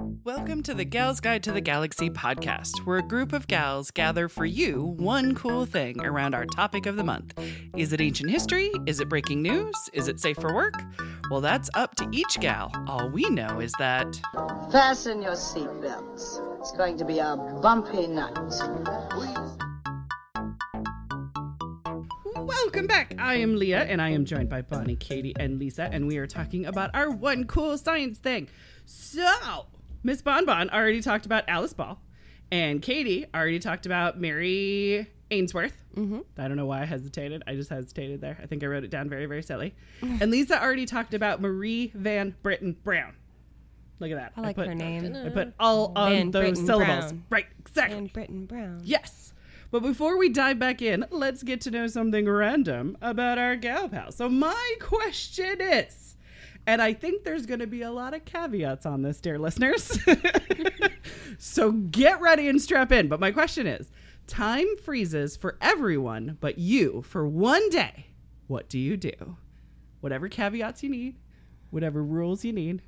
Welcome to the Gals Guide to the Galaxy podcast, where a group of gals gather for you one cool thing around our topic of the month. Is it ancient history? Is it breaking news? Is it safe for work? Well, that's up to each gal. All we know is that Fasten your seatbelts. It's going to be a bumpy night. Welcome back. I am Leah, and I am joined by Bonnie, Katie, and Lisa, and we are talking about our one cool science thing. So, Miss Bonbon already talked about Alice Ball, and Katie already talked about Mary Ainsworth. Mm-hmm. I don't know why I hesitated. I just hesitated there. I think I wrote it down very, very silly. and Lisa already talked about Marie Van Brittan Brown. Look at that. I like put, her name. I put all on Van those Britten syllables. Brown. Right, exactly. Van Brittan Brown. Yes. But before we dive back in, let's get to know something random about our gal pal. So my question is, and I think there's going to be a lot of caveats on this, dear listeners. so get ready and strap in. But my question is, time freezes for everyone but you for one day. What do you do? Whatever caveats you need, whatever rules you need.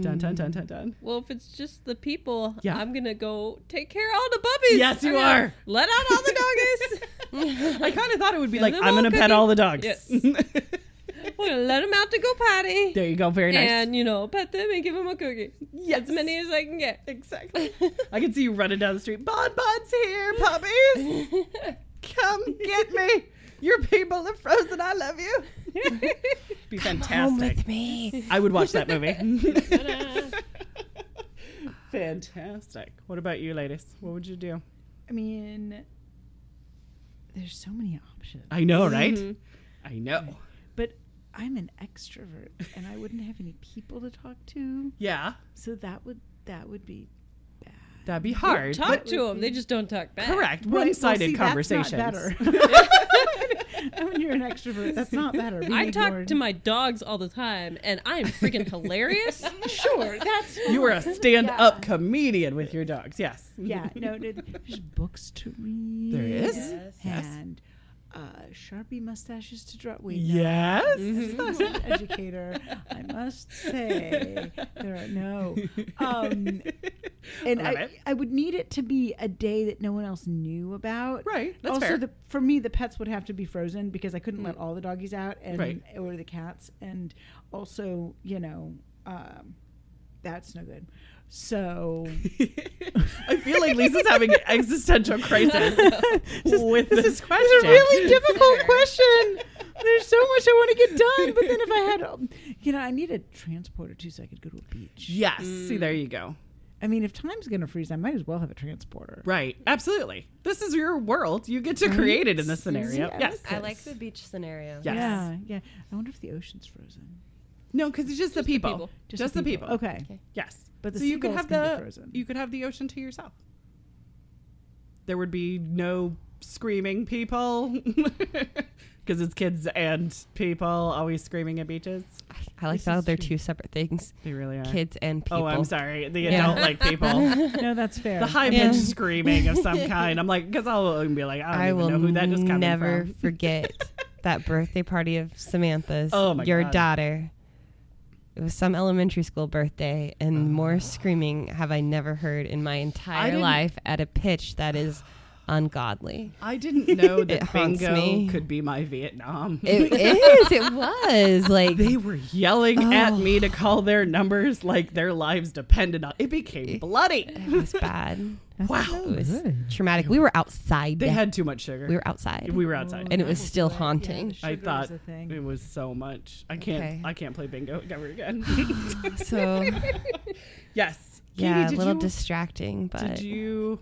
Dun dun dun dun dun. Well, if it's just the people, Yeah. I'm gonna go take care of all the puppies. Yes, you I'm are. Let out all the doggies. I kind of thought it would be like, I'm going to pet all the dogs. Yes. We're gonna let them out to go potty. there you go. Very nice. And you know, pet them and give them a cookie. Yes. As many as I can get. Exactly. I can see you running down the street. Bon Bon's here, puppies. Come get me. Your people are frozen. I love you. Be Home fantastic. with me. I would watch that movie. fantastic. What about you, ladies? What would you do? I mean, there's so many options. I know, right? Mhm. I know. But I'm an extrovert, and I wouldn't have any people to talk to, Yeah, so that would that would be bad. that'd be hard. Talk but to them. They just don't talk back. correct. Right, well, One-sided see, that's not conversations. better. when you're an extrovert, that's not better. Being I talk to my dogs all the time, and I'm freaking hilarious. sure. That's You were a stand-up Yeah. comedian with your dogs. Yes. Yeah, no, no, there's books to read. There is? Yes. Yes. Uh, Sharpie mustaches to draw. Wait, Yes. no. As an educator, I must say there are no. Um, and I. I would need it to be a day that no one else knew about. Right, that's also, fair. The, for me, the pets would have to be frozen because I couldn't let all the doggies out, and Right. or the cats, and also, you know, um, that's no good. So I feel like Lisa's having an existential crisis with this, question. It's a really difficult question. There's so much I want to get done, but then if I had, um, you know, I need a transporter too, so I could go to a beach. Yes. See, there you go. I mean, if time's gonna freeze, I might as well have a transporter. Right. Absolutely. This is your world. You get to create it in this scenario. Yeah, Yes. I like the beach scenario. Yes. Yeah, yeah. I wonder if the ocean's frozen. No, because it's just, the people. people. Just, the people. Okay. Yes. But the so you could have the frozen. you could have the ocean to yourself. There would be no screaming people because it's kids and people always screaming at beaches. I like This that is they're true. two separate things. They really are. Kids and people. Oh, I'm sorry. The Yeah. adult like people. no, that's fair. the high pitched Yeah. screaming of some kind. I'm like, because I'll be like, I don't I even will know who that is coming never forget that birthday party of Samantha's, Oh my your God. daughter. It was some elementary school birthday, and more ah. screaming have I never heard in my entire life at a pitch that is ungodly. I didn't know that bingo me. could be my Vietnam. It is. It was like they were yelling at Oh. me to oh. call their numbers like their lives depended on it. became bloody. it was bad. Wow. It was traumatic. We were outside. They had too much sugar. we were outside. We were outside. and it was oh, still Yeah, haunting. the I sugar thought was a thing. it was so much. I can't. Okay. I can't play bingo ever again. so yes. yeah, Katie, a little you, distracting, but Did you?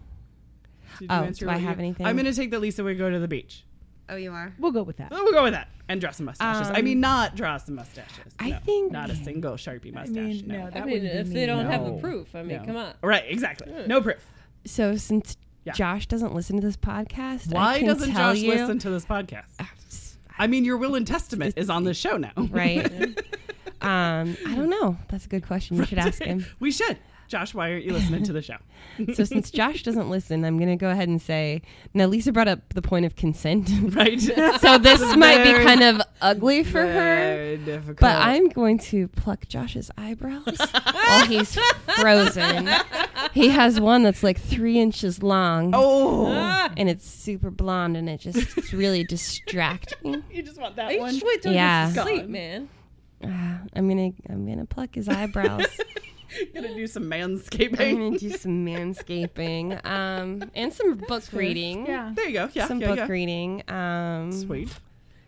Did you Oh, answer do I what you- have anything? I'm going to take that Lisa would go to the beach. oh, you are. We'll go with that. We'll go with that and draw some mustaches. I Um, mean, not draw some mustaches. I No, think- not a single sharpie I mustache. mean, no. no, I mean, if me. they don't have the proof, I mean, No. come on. Right, exactly. No proof. So since Yeah. Josh doesn't listen to this podcast, I Why can doesn't tell Josh you, listen to this podcast? I mean, your will and testament is on the show now. Right. um, I don't know. That's a good question. You should ask him. we should. Josh, why aren't you listening to the show? So since Josh doesn't listen, I'm going to go ahead and say now Lisa brought up the point of consent. right? so this might be kind of ugly for her. Difficult. But I'm going to pluck Josh's eyebrows while he's frozen. He has one that's like three inches long. Oh, And it's super blonde and it just it's really distracting. you just want that I one. just wait till Yeah. yeah. sleep, man. Ah, I'm gonna I'm gonna pluck his eyebrows. Gonna do some I'm manscaping. gonna do some manscaping, um, and some book reading. Yeah. There you go. Yeah, some yeah, book yeah. reading. Um, Sweet.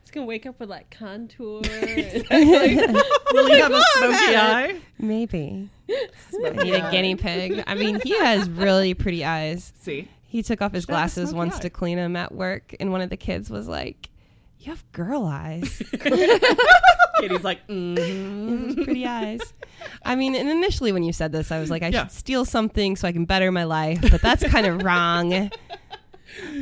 It's gonna wake up with like contour. Will he have a smoky eye? Maybe. I need a guinea pig. I mean, he has really pretty eyes. See, He took off his Should glasses once eye. to clean them at work, and one of the kids was like, "You have girl eyes, Katie's like, mm Those pretty eyes." I mean, and initially when you said this, I was like, "I Yeah. should steal something so I can better my life," but that's kind of wrong.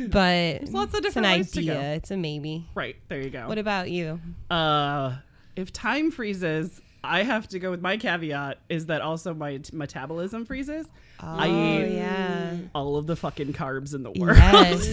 But lots of it's an different ways to idea. It's a maybe. right there you go. What about you? Uh, if time freezes, I have to go with my caveat is that also my t- metabolism freezes. I Oh, eat yeah. all of the fucking carbs in the world Yes,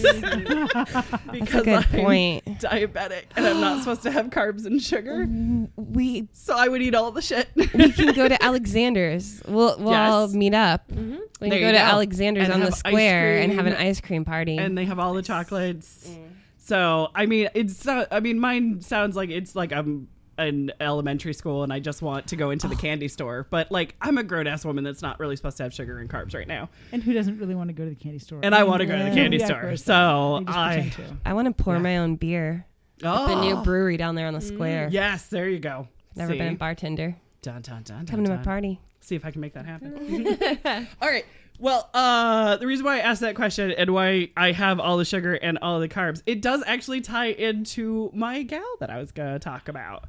because good I'm point. diabetic and I'm not supposed to have carbs and sugar. we So I would eat all the shit. we can go to Alexander's. We'll we'll all meet up. We can you go to go. Alexander's And on the square and have an ice cream party. and they have all the chocolates. So I mean, it's uh, I mean, mine sounds like it's like I'm an elementary school and I just want to go into Oh. the candy store. But like, I'm a grown ass woman that's not really supposed to have sugar and carbs right now, And who doesn't really want to go to the candy store? and I want to go to the candy Yeah, of store. course. So They just I pretend to. I want to pour Yeah. my own beer. oh The new oh. brewery down there on the mm, square. Yes, there you go. Never See? been a bartender. Dun, dun, dun, Come dun, to my dun. party. see if I can make that happen. all right. Well, uh, the reason why I asked that question and why I have all the sugar and all the carbs, it does actually tie into my gal that I was going to talk about.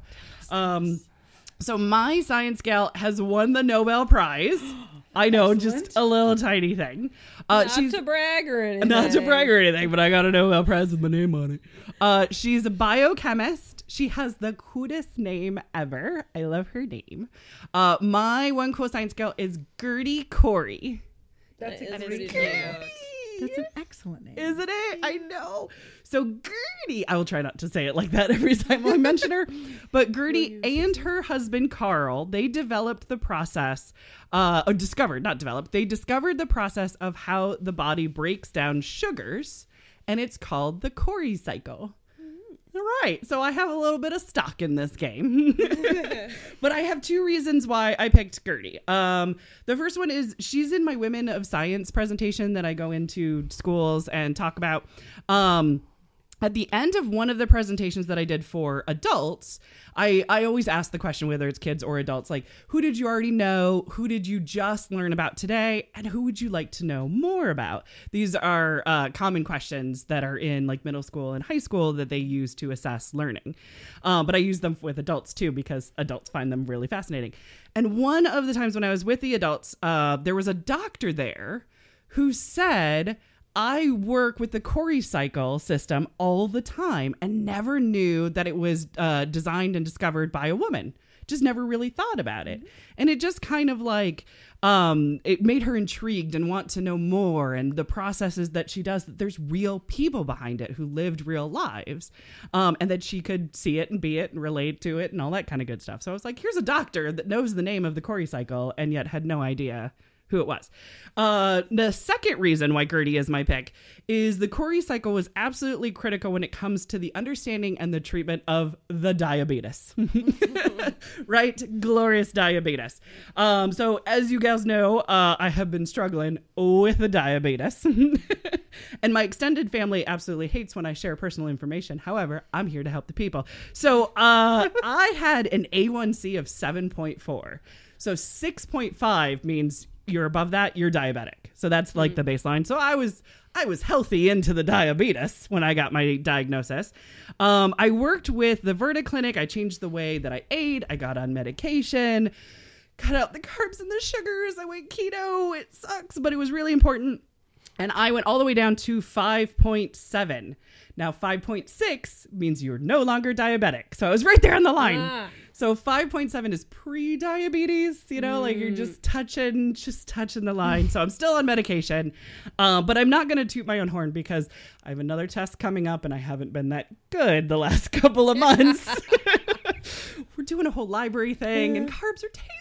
Um, so my science gal has won the Nobel Prize. I know, just a little tiny thing. Uh, Not she's to brag or anything. not to brag or anything, but I got a Nobel Prize with my name on it. Uh, she's a biochemist. She has the coolest name ever. I love her name. Uh, my one cool science girl is Gerty Cori. That's That is pretty cute. cute. That's an excellent name. Isn't it? I know. So Gerty, I will try not to say it like that every time I mention her, but Gerty and her husband Carl, they developed the process, uh, or discovered, not developed, they discovered the process of how the body breaks down sugars, and it's called the Cori cycle. Right, so I have a little bit of stock in this game. but I have two reasons why I picked Gerty. Um, the first one is she's in my Women of Science presentation that I go into schools and talk about. Um, at the end of one of the presentations that I did for adults, I, I always ask the question, whether it's kids or adults, like, who did you already know? Who did you just learn about today? And who would you like to know more about? These are uh, common questions that are in like middle school and high school that they use to assess learning. Um, but I use them with adults too because adults find them really fascinating. And one of the times when I was with the adults, uh, there was a doctor there who said, I work with the Cori cycle system all the time and never knew that it was uh, designed and discovered by a woman. Just never really thought about it. And it just kind of like, um, it made her intrigued and want to know more and the processes that she does, that there's real people behind it who lived real lives um, and that she could see it and be it and relate to it and all that kind of good stuff. So I was like, here's a doctor that knows the name of the Cori cycle and yet had no idea who it was. Uh, the second reason why Gerty is my pick is the Cori cycle was absolutely critical when it comes to the understanding and the treatment of the diabetes. right? Glorious diabetes. Um, so, as you guys know, uh, I have been struggling with the diabetes. and my extended family absolutely hates when I share personal information. However, I'm here to help the people. So, uh, I had an A1C of 7.4. So 6.5 means you're above that, you're diabetic. So that's like the baseline. So I was I was healthy into the diabetes when I got my diagnosis. Um, I worked with the Virta Clinic. I changed the way that I ate. I got on medication, cut out the carbs and the sugars. I went keto. It sucks, but it was really important. And I went all the way down to 5.7. Now, 5.6 means you're no longer diabetic. So I was right there on the line. Ah. So 5.7 is pre-diabetes, you know, like you're just touching, just touching the line. So I'm still on medication, uh, but I'm not going to toot my own horn because I have another test coming up, and I haven't been that good the last couple of months. We're doing a whole library thing, and carbs are tasty.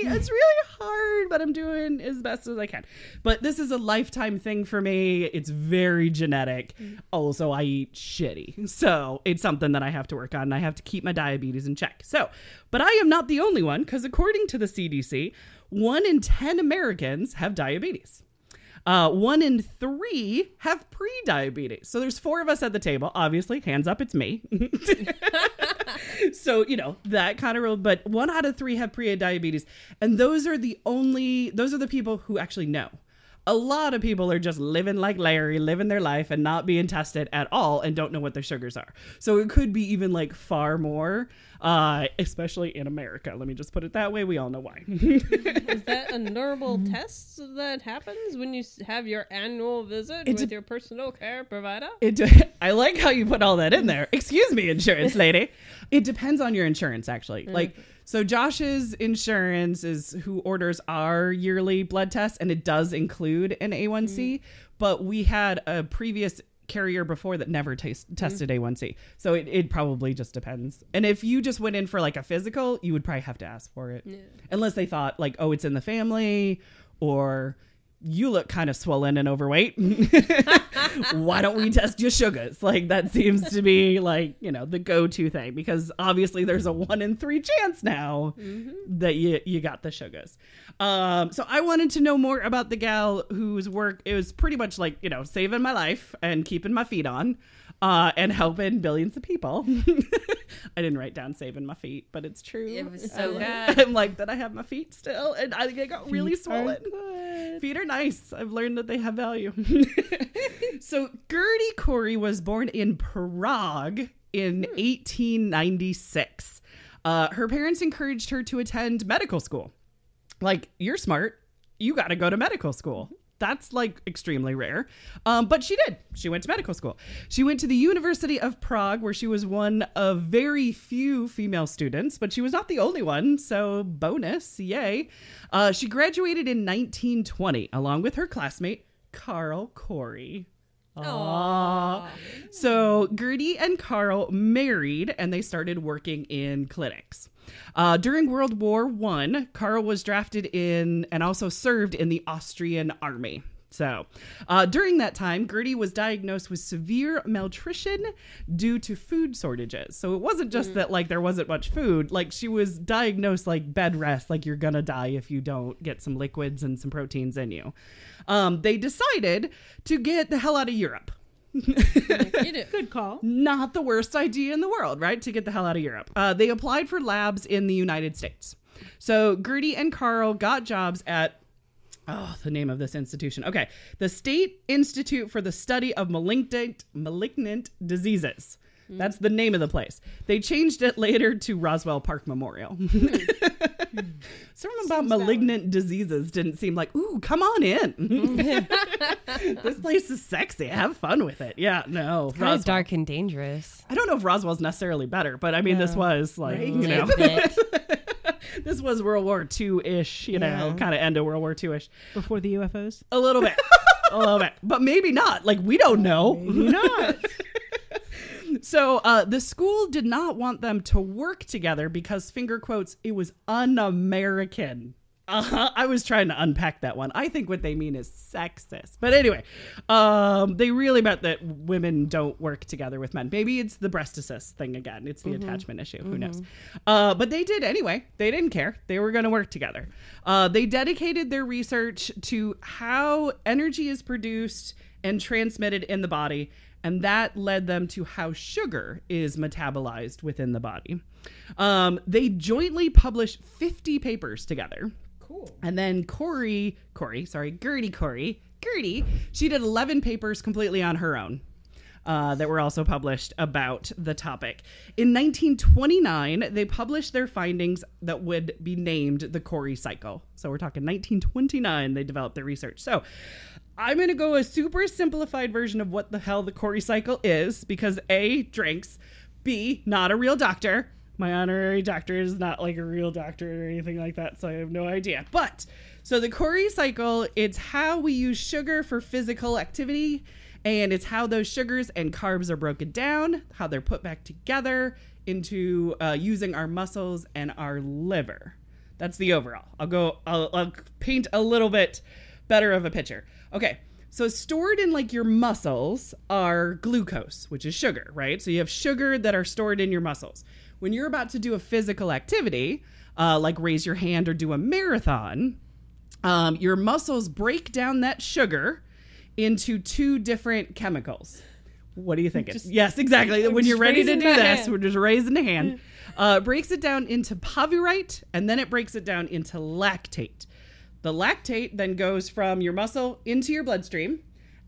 It's really hard, but I'm doing as best as I can. But this is a lifetime thing for me. It's very genetic. Mm. Also, I eat shitty. So it's something that I have to work on. And I have to keep my diabetes in check. So, but I am not the only one because according to the CDC, one in 10 Americans have diabetes. Uh, one in three have pre-diabetes. So there's four of us at the table. Obviously, hands up, it's me. so you know that kind of rule. But one out of three have pre-diabetes, and those are the only. Those are the people who actually know. A lot of people are just living like Larry, living their life and not being tested at all and don't know what their sugars are. So it could be even like far more, uh, especially in America. Let me just put it that way. We all know why. Is that a normal test that happens when you have your annual visit It's with a- your personal care provider? It. I like how you put all that in there. Excuse me, insurance lady. It depends on your insurance, actually. Like, so Josh's insurance is who orders our yearly blood test, and it does include an A1C. Mm. But we had a previous carrier before that never tas- mm. tested A1C, so it, it probably just depends. And if you just went in for like a physical, you would probably have to ask for it, unless they thought like, oh, it's in the family, or you look kind of swollen and overweight. Why don't we test your sugars? Like that seems to be like, you know, the go-to thing because obviously there's a 1 in 3 chance now that you you got the sugars. Um so I wanted to know more about the gal whose work it was pretty much like, you know, saving my life and keeping my feet on. Uh, and helping billions of people. I didn't write down saving my feet, but it's true. It was so I'm like- good. I'm like that I have my feet still, and I think I got really swollen. Feet are nice. I've learned that they have value. so Gerty Cori was born in Prague in 1896. Uh, her parents encouraged her to attend medical school. Like, you're smart. You got to go to medical school. That's like extremely rare. Um, but she did. She went to medical school. She went to the University of Prague, where she was one of very few female students, but she was not the only one. So, bonus, yay. Uh, she graduated in 1920 along with her classmate, Carl Cori. Aww. So Gerty and Carl married and they started working in clinics. Uh, during World War One, Carl was drafted in and also served in the Austrian army. So, uh, during that time, Gerty was diagnosed with severe malnutrition due to food shortages. So it wasn't just that like there wasn't much food; like she was diagnosed like bed rest, like you're gonna die if you don't get some liquids and some proteins in you. Um, they decided to get the hell out of Europe. Good call. not the worst idea in the world, right? To get the hell out of Europe. Uh, they applied for labs in the United States. So Gerty and Carl got jobs at, oh, the name of this institution. Okay. The State Institute for the Study of Malignant, Malignant Diseases. That's the name of the place. They changed it later to Roswell Park Memorial. Something about malignant diseases didn't seem like, ooh, come on in. this place is sexy. Have fun with it. Yeah, no. Kind of dark and dangerous. I don't know if Roswell's necessarily better, but I mean, this was like, you know, this was World War II ish, you know, Yeah. kind of end of World War II ish. Before the UFOs? A little bit. a little bit. But maybe not. Like, we don't know. You not. So uh, the school did not want them to work together because, finger quotes, it was un American. Uh-huh. I was trying to unpack that one. I think what they mean is sexist. But anyway, um, they really meant that women don't work together with men. Maybe it's the breast assist thing again. It's the attachment issue. Who knows? Uh, but they did anyway. They didn't care. They were going to work together. Uh, they dedicated their research to how energy is produced and transmitted in the body. And that led them to how sugar is metabolized within the body. Um, they jointly published 50 papers together. Cool. And then Cori, Cori, sorry, Gerty Cori, Gerty, she did 11 papers completely on her own. Uh, that were also published about the topic. In 1929, they published their findings that would be named the Cori cycle. So we're talking 1929, they developed their research. So I'm going to go a super simplified version of what the hell the Cori cycle is because A, drinks, B, not a real doctor, My honorary doctor is not like a real doctor or anything like that, so I have no idea. But so the Cori cycle, it's how we use sugar for physical activity, and it's how those sugars and carbs are broken down, how they're put back together into uh, using our muscles and our liver. That's the overall. I'll go. I'll, I'll paint a little bit better of a picture. Okay. So stored in like your muscles are glucose, which is sugar, right? So you have sugar that are stored in your muscles. When you're about to do a physical activity, uh, like raise your hand or do a marathon, um, your muscles break down that sugar into two different chemicals. What do you think? Just- yes, exactly. I'm when you're ready to do this, hand. we're just raising a hand. Uh, breaks it down into pyruvate, and then it breaks it down into lactate. The lactate then goes from your muscle into your bloodstream,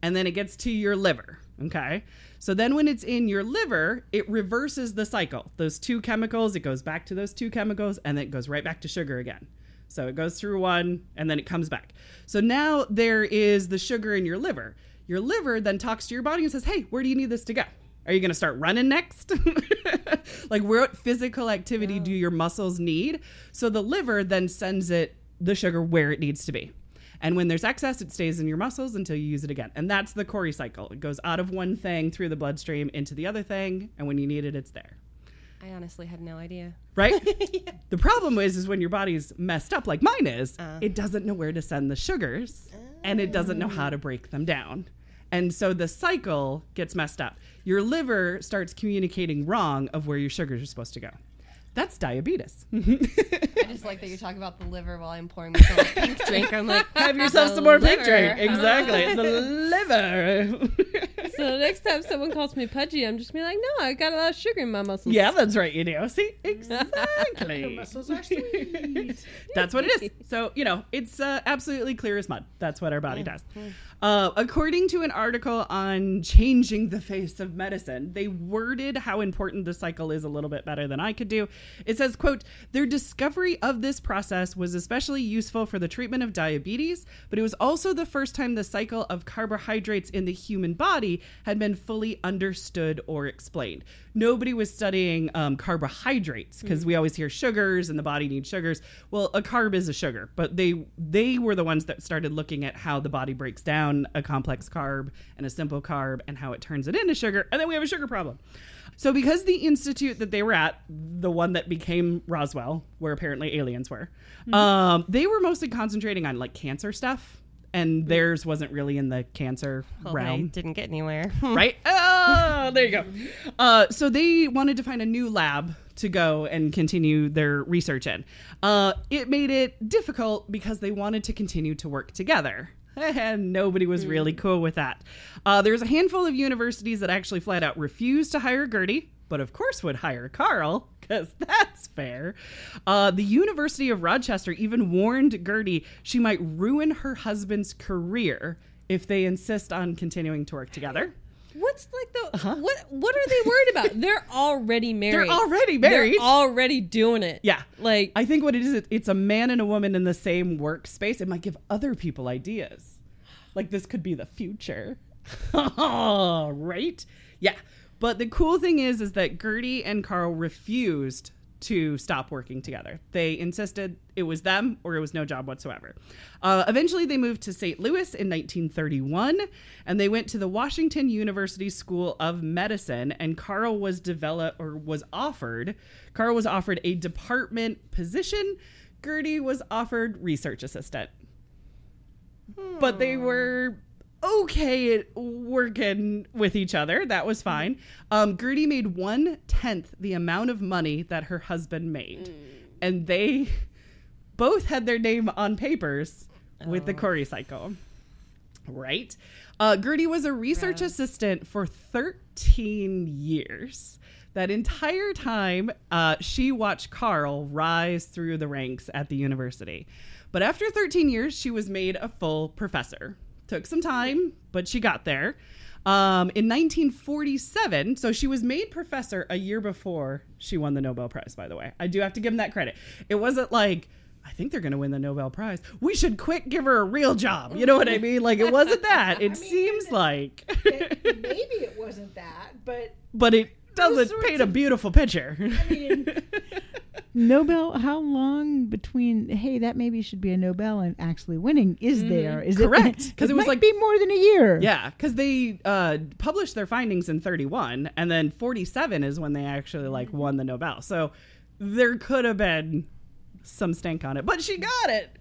and then it gets to your liver. Okay. So then when it's in your liver, it reverses the cycle. Those two chemicals, it goes back to those two chemicals, and then it goes right back to sugar again. So it goes through one and then it comes back. So now there is the sugar in your liver. Your liver then talks to your body and says, Hey, where do you need this to go? Are you going to start running next? like, what physical activity do oh. your muscles need? So the liver then sends it the sugar where it needs to be. And when there's excess, it stays in your muscles until you use it again. And that's the Cori cycle. It goes out of one thing through the bloodstream into the other thing. And when you need it, it's there. I honestly had no idea. Right? The problem is, is when your body's messed up like mine is, Uh. it doesn't know where to send the sugars and it doesn't know how to break them down. And so the cycle gets messed up. Your liver starts communicating wrong of where your sugars are supposed to go. That's diabetes. I just like that you talk about the liver while I'm pouring myself a pink drink. I'm like, Have yourself some more pink drink. Exactly. the liver. So the next time someone calls me pudgy, I'm just be like, no, I got a lot of sugar in my muscles. yeah, that's right, you do. See? Exactly. Muscles are sweet. That's what it is. So, you know, it's uh, absolutely clear as mud. That's what our body does. Uh, according to an article on changing the face of medicine, they worded how important the cycle is a little bit better than I could do. It says, quote, their discovery of this process was especially useful for the treatment of diabetes, but it was also the first time the cycle of carbohydrates in the human body had been fully understood or explained. Nobody was studying um, carbohydrates because we always hear sugars and the body needs sugars. Well, a carb is a sugar, but they they were the ones that started looking at how the body breaks down a complex carb and a simple carb and how it turns it into sugar, and then we have a sugar problem. So, because the institute that they were at, the one that became Roswell, where apparently aliens were, um, they were mostly concentrating on like cancer stuff, and theirs wasn't really in the cancer well, realm didn't get anywhere. right? Oh, there you go. Uh, so they wanted to find a new lab to go and continue their research in. Uh, it made it difficult because they wanted to continue to work together. And nobody was really cool with that. Uh, there's a handful of universities that actually flat out refused to hire Gerty, but of course would hire Carl, because that's fair. Uh, the University of Rochester even warned Gerty she might ruin her husband's career if they insist on continuing to work together. What's like the what? What are they worried about? They're already married. Uh-huh. They're already married. They're already doing it. Yeah. Like I think what it is, it's a man and a woman in the same workspace. It might give other people ideas. Like this could be the future. right? Yeah. But the cool thing is, is that Gerty and Carl refused to stop working together. They insisted it was them or it was no job whatsoever. Uh, eventually, they moved to St. Louis in 1931, and they went to the Washington University School of Medicine. And Carl was developed or was offered. Carl was offered a department position. Gerty was offered research assistant but they were okay at working with each other. That was fine. Um, Gerty made one tenth the amount of money that her husband made, and they both had their name on papers with the Cori cycle. Right? Uh, Gerty was a research assistant for 13 years. That entire time, uh, she watched Carl rise through the ranks at the university. But after 13 years, she was made a full professor. Took some time, but she got there. Um, in 1947, so she was made professor a year before she won the Nobel Prize, by the way. I do have to give them that credit. It wasn't like, I think they're going to win the Nobel Prize. We should quick give her a real job. You know what I mean? Like, it wasn't that. It seems like. maybe it wasn't that, but but it doesn't paint a beautiful picture. Nobel, how long between hey that maybe should be a Nobel and actually winning is there? Is Correct, it 'cause it was might like- be more than a year. Yeah, because they uh, published their findings in 31, and then 47 is when they actually like won the Nobel. So there could have been some stank on it, but she got it.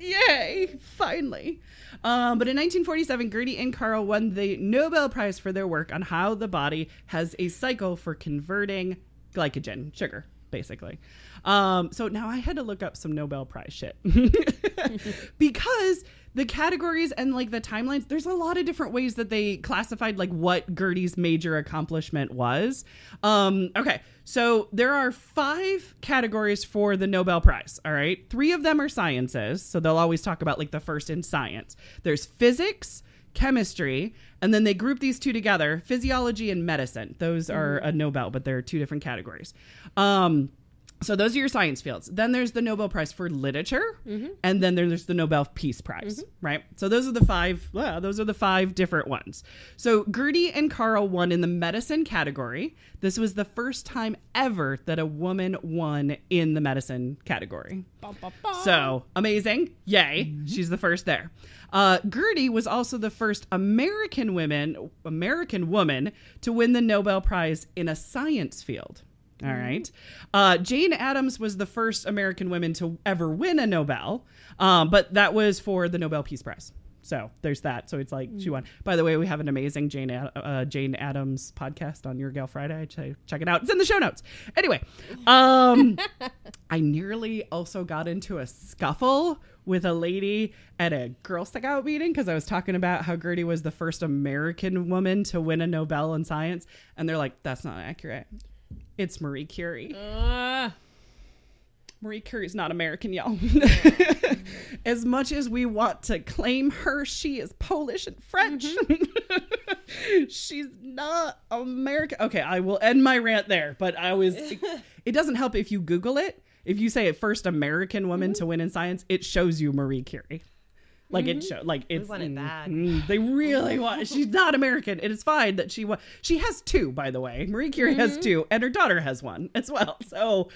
Yay! Finally. Um, but in 1947, Gerty and Carl won the Nobel Prize for their work on how the body has a cycle for converting glycogen, sugar, basically. Um, so now I had to look up some Nobel Prize shit because the categories and like the timelines, there's a lot of different ways that they classified like what Gerty's major accomplishment was. Um, okay, so there are five categories for the Nobel Prize. All right, three of them are sciences, so they'll always talk about like the first in science. There's physics chemistry, and then they group these two together physiology and medicine. Those are a Nobel, but they're two different categories. Um, so those are your science fields. Then there's the Nobel Prize for literature, and then there's the Nobel Peace Prize, right? So those are the five. Well, those are the five different ones. So Gerty and Carl won in the medicine category. This was the first time ever that a woman won in the medicine category. So amazing. Yay. She's the first there. Uh, Gerty was also the first American woman, American woman to win the Nobel Prize in a science field. All right. Uh, Jane Addams was the first American woman to ever win a Nobel, um, but that was for the Nobel Peace Prize. So there's that. So it's like she won. By the way, we have an amazing Jane Ad- uh, Jane Addams podcast on Your Gal Friday. Ch- check it out. It's in the show notes. Anyway, um, I nearly also got into a scuffle with a lady at a Girl Scout meeting because I was talking about how Gerty was the first American woman to win a Nobel in science, and they're like, "That's not accurate. It's Marie Curie." Ah, Marie Curie's not American, y'all. as much as we want to claim her, she is Polish and French. She's not American. Okay, I will end my rant there, but I was. It, doesn't help if you Google it. If you say first American woman to win in science, it shows you Marie Curie. Like it show, like it's want it bad. mm, they really want. She's not American. It is fine that she wa- She has two, by the way. Marie Curie has two, and her daughter has one as well. So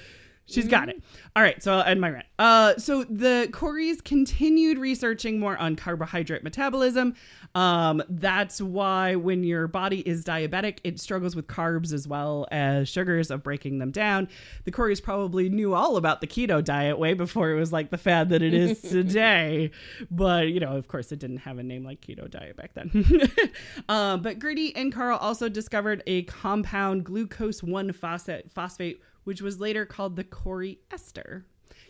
She's got it. All right, so I'll end my rant. Uh, so the Coris continued researching more on carbohydrate metabolism. Um, that's why when your body is diabetic, it struggles with carbs as well as sugars of breaking them down. The Coris probably knew all about the keto diet way before it was like the fad that it is today. but you know, of course, it didn't have a name like keto diet back then. um, but Gerty and Carl also discovered a compound glucose one phosphate phosphate which was later called the Cori ester.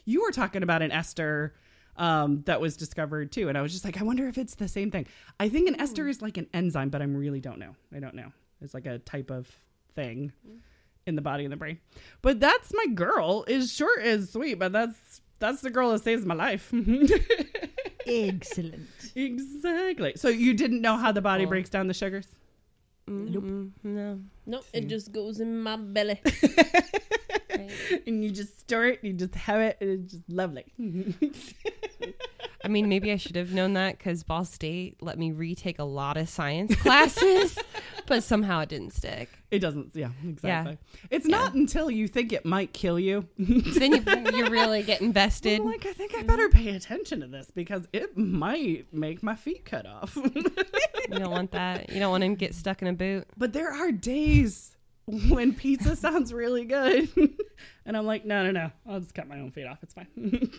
You were talking about an ester um, that was discovered too, and I was just like, I wonder if it's the same thing. I think an ester is like an enzyme, but I really don't know. I don't know. It's like a type of thing in the body and the brain. But that's my girl. Is short is sweet, but that's that's the girl that saves my life. Excellent. exactly. So you didn't know how the body breaks down the sugars? Mm, no. nope, it just goes in my belly. and you just store it, you just have it, and it's just lovely. I mean, maybe I should have known that because Ball State let me retake a lot of science classes, but somehow it didn't stick. It doesn't. Yeah, exactly. It's not until you think it might kill you. then you, you really get invested. I'm like, I think I mm-hmm. better pay attention to this because it might make my feet cut off. You don't want that. You don't want to get stuck in a boot. but there are days when pizza sounds really good, and I'm like, no, no, no, I'll just cut my own feet off. It's fine.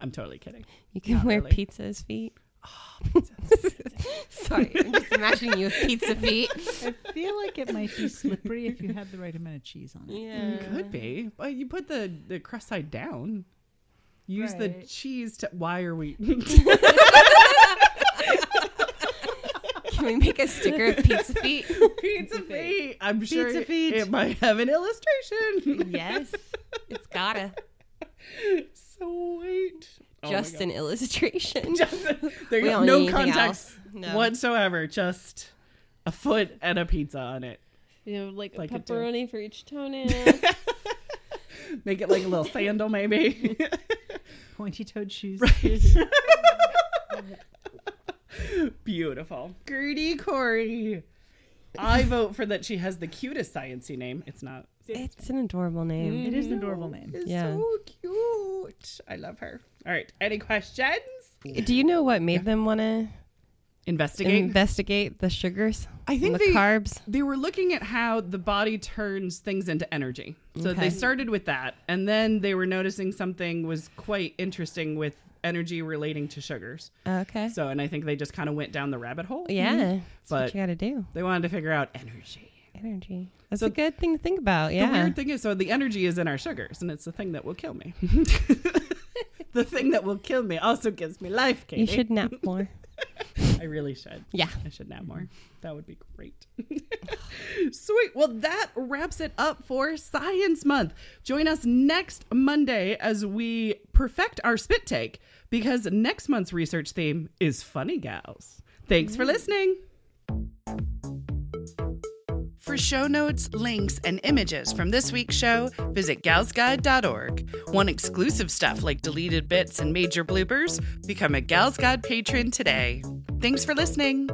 I'm totally kidding. You can Not wear really. Oh, pizza as feet. Sorry, I'm just imagining you with pizza feet. I feel like it might be slippery if you had the right amount of cheese on it. Yeah. it Could be, but you put the the crust side down. Use the cheese to. Why are we? Can we make a sticker of pizza feet? Pizza feet. I'm sure Pizza it- feet. it might have an illustration. yes, it's gotta. Sweet. Oh Just God. an illustration. Just there you go. No context. No. whatsoever. Just a foot and a pizza on it. You know, like, Like a it pepperoni for each toenail. Make it like a little sandal, maybe. Pointy toed shoes. Beautiful. Gerty Cori. I vote for that she has the cutest sciency name. It's not. It's an adorable name. It is an adorable name. Mm-hmm. It's Yeah. so cute. I love her. All right. Any questions? Do you know what made them want to Investigate. investigate the sugars? I think and they- the carbs. they were looking at how the body turns things into energy. So Okay. they started with that, and then they were noticing something was quite interesting with energy relating to sugars. Okay. So, and I think they just kind of went down the rabbit hole. yeah, mm-hmm. that's But- what you got to do. They wanted to figure out energy. Energy. That's So a good thing to think about. Yeah. The weird thing is, so the energy is in our sugars, and it's the thing that will kill me. the thing that will kill me also gives me life, Katie. you should nap more. I really should. Yeah. I should nap more. That would be great. Sweet. Well, that wraps it up for Science Month. Join us next Monday as we perfect our spit take because next month's research theme is funny gals. Thanks for listening. For show notes, links, and images from this week's show, visit galsguide.org. Want exclusive stuff like deleted bits and major bloopers? Become a Gals Guide patron today. Thanks for listening.